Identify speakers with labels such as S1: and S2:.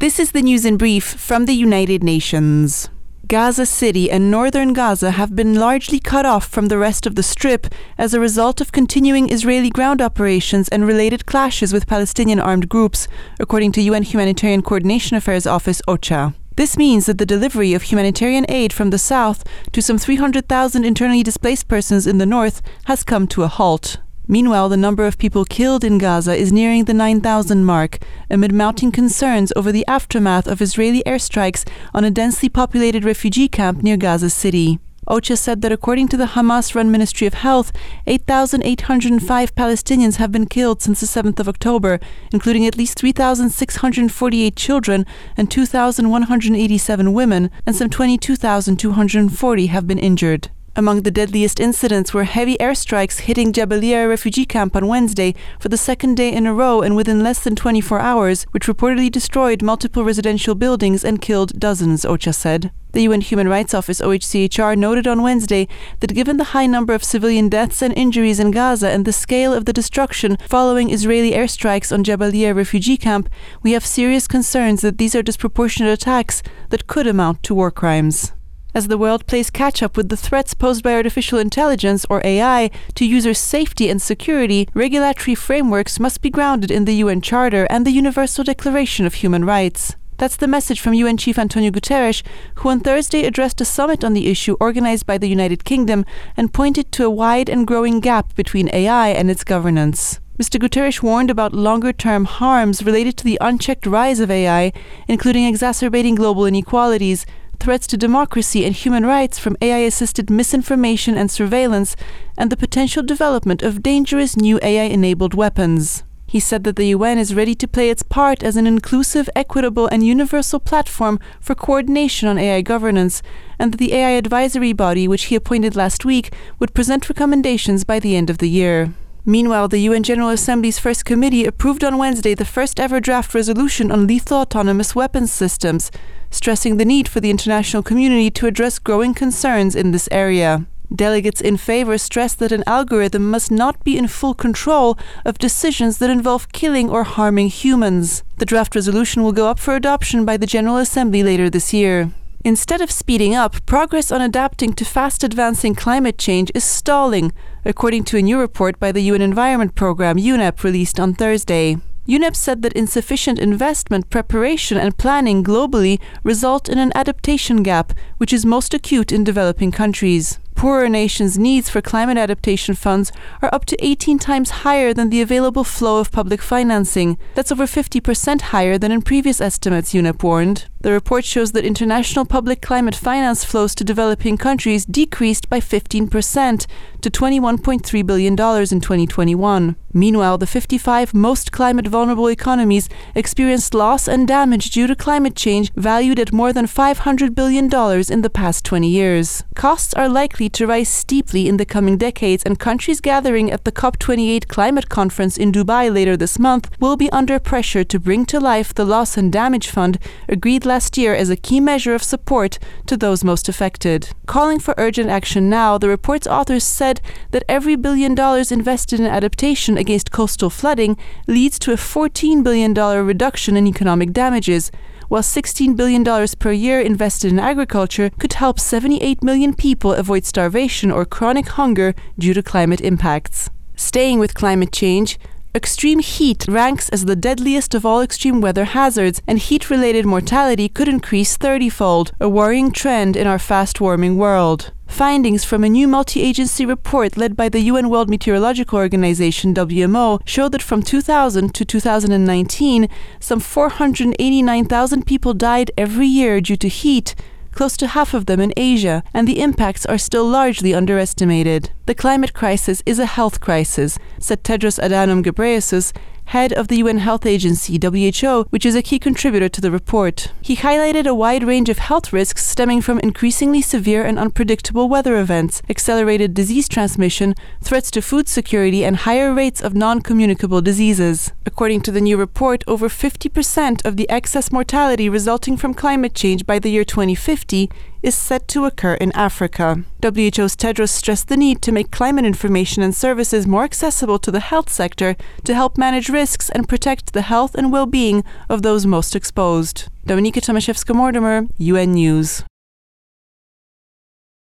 S1: This is the news in brief from the United Nations. Gaza City and northern Gaza have been largely cut off from the rest of the Strip as a result of continuing Israeli ground operations and related clashes with Palestinian armed groups, according to UN Humanitarian Coordination Affairs Office OCHA. This means that the delivery of humanitarian aid from the south to some 300,000 internally displaced persons in the north has come to a halt. Meanwhile, the number of people killed in Gaza is nearing the 9,000 mark, amid mounting concerns over the aftermath of Israeli airstrikes on a densely populated refugee camp near Gaza City. OCHA said that according to the Hamas run Ministry of Health, 8,805 Palestinians have been killed since the 7th of October, including at least 3,648 children and 2,187 women, and some 22,240 have been injured. Among the deadliest incidents were heavy airstrikes hitting Jabalia refugee camp on Wednesday for the second day in a row and within less than 24 hours, which reportedly destroyed multiple residential buildings and killed dozens, OCHA said. The UN Human Rights Office OHCHR noted on Wednesday that given the high number of civilian deaths and injuries in Gaza and the scale of the destruction following Israeli airstrikes on Jabalia refugee camp, we have serious concerns that these are disproportionate attacks that could amount to war crimes. As the world plays catch up with the threats posed by artificial intelligence, or AI, to users' safety and security, regulatory frameworks must be grounded in the UN Charter and the Universal Declaration of Human Rights. That's the message from UN Chief Antonio Guterres, who on Thursday addressed a summit on the issue organized by the United Kingdom and pointed to a wide and growing gap between AI and its governance. Mr. Guterres warned about longer term harms related to the unchecked rise of AI, including exacerbating global inequalities, threats to democracy and human rights from AI assisted misinformation and surveillance, and the potential development of dangerous new AI enabled weapons. He said that the UN is ready to play its part as an inclusive, equitable, and universal platform for coordination on AI governance, and that the AI advisory body, which he appointed last week, would present recommendations by the end of the year. Meanwhile, the UN General Assembly's First Committee approved on Wednesday the first ever draft resolution on lethal autonomous weapons systems, stressing the need for the international community to address growing concerns in this area. Delegates in favor stressed that an algorithm must not be in full control of decisions that involve killing or harming humans. The draft resolution will go up for adoption by the General Assembly later this year. Instead of speeding up, progress on adapting to fast advancing climate change is stalling, according to a new report by the UN Environment Programme UNEP released on Thursday. UNEP said that insufficient investment, preparation, and planning globally result in an adaptation gap, which is most acute in developing countries. Poorer nations' needs for climate adaptation funds are up to 18 times higher than the available flow of public financing. That's over 50% higher than in previous estimates, UNEP warned. The report shows that international public climate finance flows to developing countries decreased by 15% to $21.3 billion in 2021. Meanwhile, the 55 most climate vulnerable economies experienced loss and damage due to climate change valued at more than $500 billion in the past 20 years. Costs are likely to rise steeply in the coming decades, and countries gathering at the COP28 climate conference in Dubai later this month will be under pressure to bring to life the Loss and Damage Fund agreed last year as a key measure of support to those most affected. Calling for urgent action now, the report's authors said that every billion dollars invested in adaptation against coastal flooding leads to a $14 billion reduction in economic damages, while $16 billion per year invested in agriculture could help 78 million people avoid starvation or chronic hunger due to climate impacts. Staying with climate change, Extreme heat ranks as the deadliest of all extreme weather hazards, and heat related mortality could increase 30 fold, a worrying trend in our fast warming world. Findings from a new multi agency report led by the UN World Meteorological Organization WMO show that from 2000 to 2019, some 489,000 people died every year due to heat, close to half of them in Asia, and the impacts are still largely underestimated. The climate crisis is a health crisis, said Tedros Adhanom Ghebreyesus, head of the UN Health Agency, WHO, which is a key contributor to the report. He highlighted a wide range of health risks stemming from increasingly severe and unpredictable weather events, accelerated disease transmission, threats to food security, and higher rates of non communicable diseases. According to the new report, over 50% of the excess mortality resulting from climate change by the year 2050 is set to occur in Africa. WHO's Tedros stressed the need to make climate information and services more accessible to the health sector to help manage risks and protect the health and well being of those most exposed. Dominika Tomaszewska Mortimer, UN News.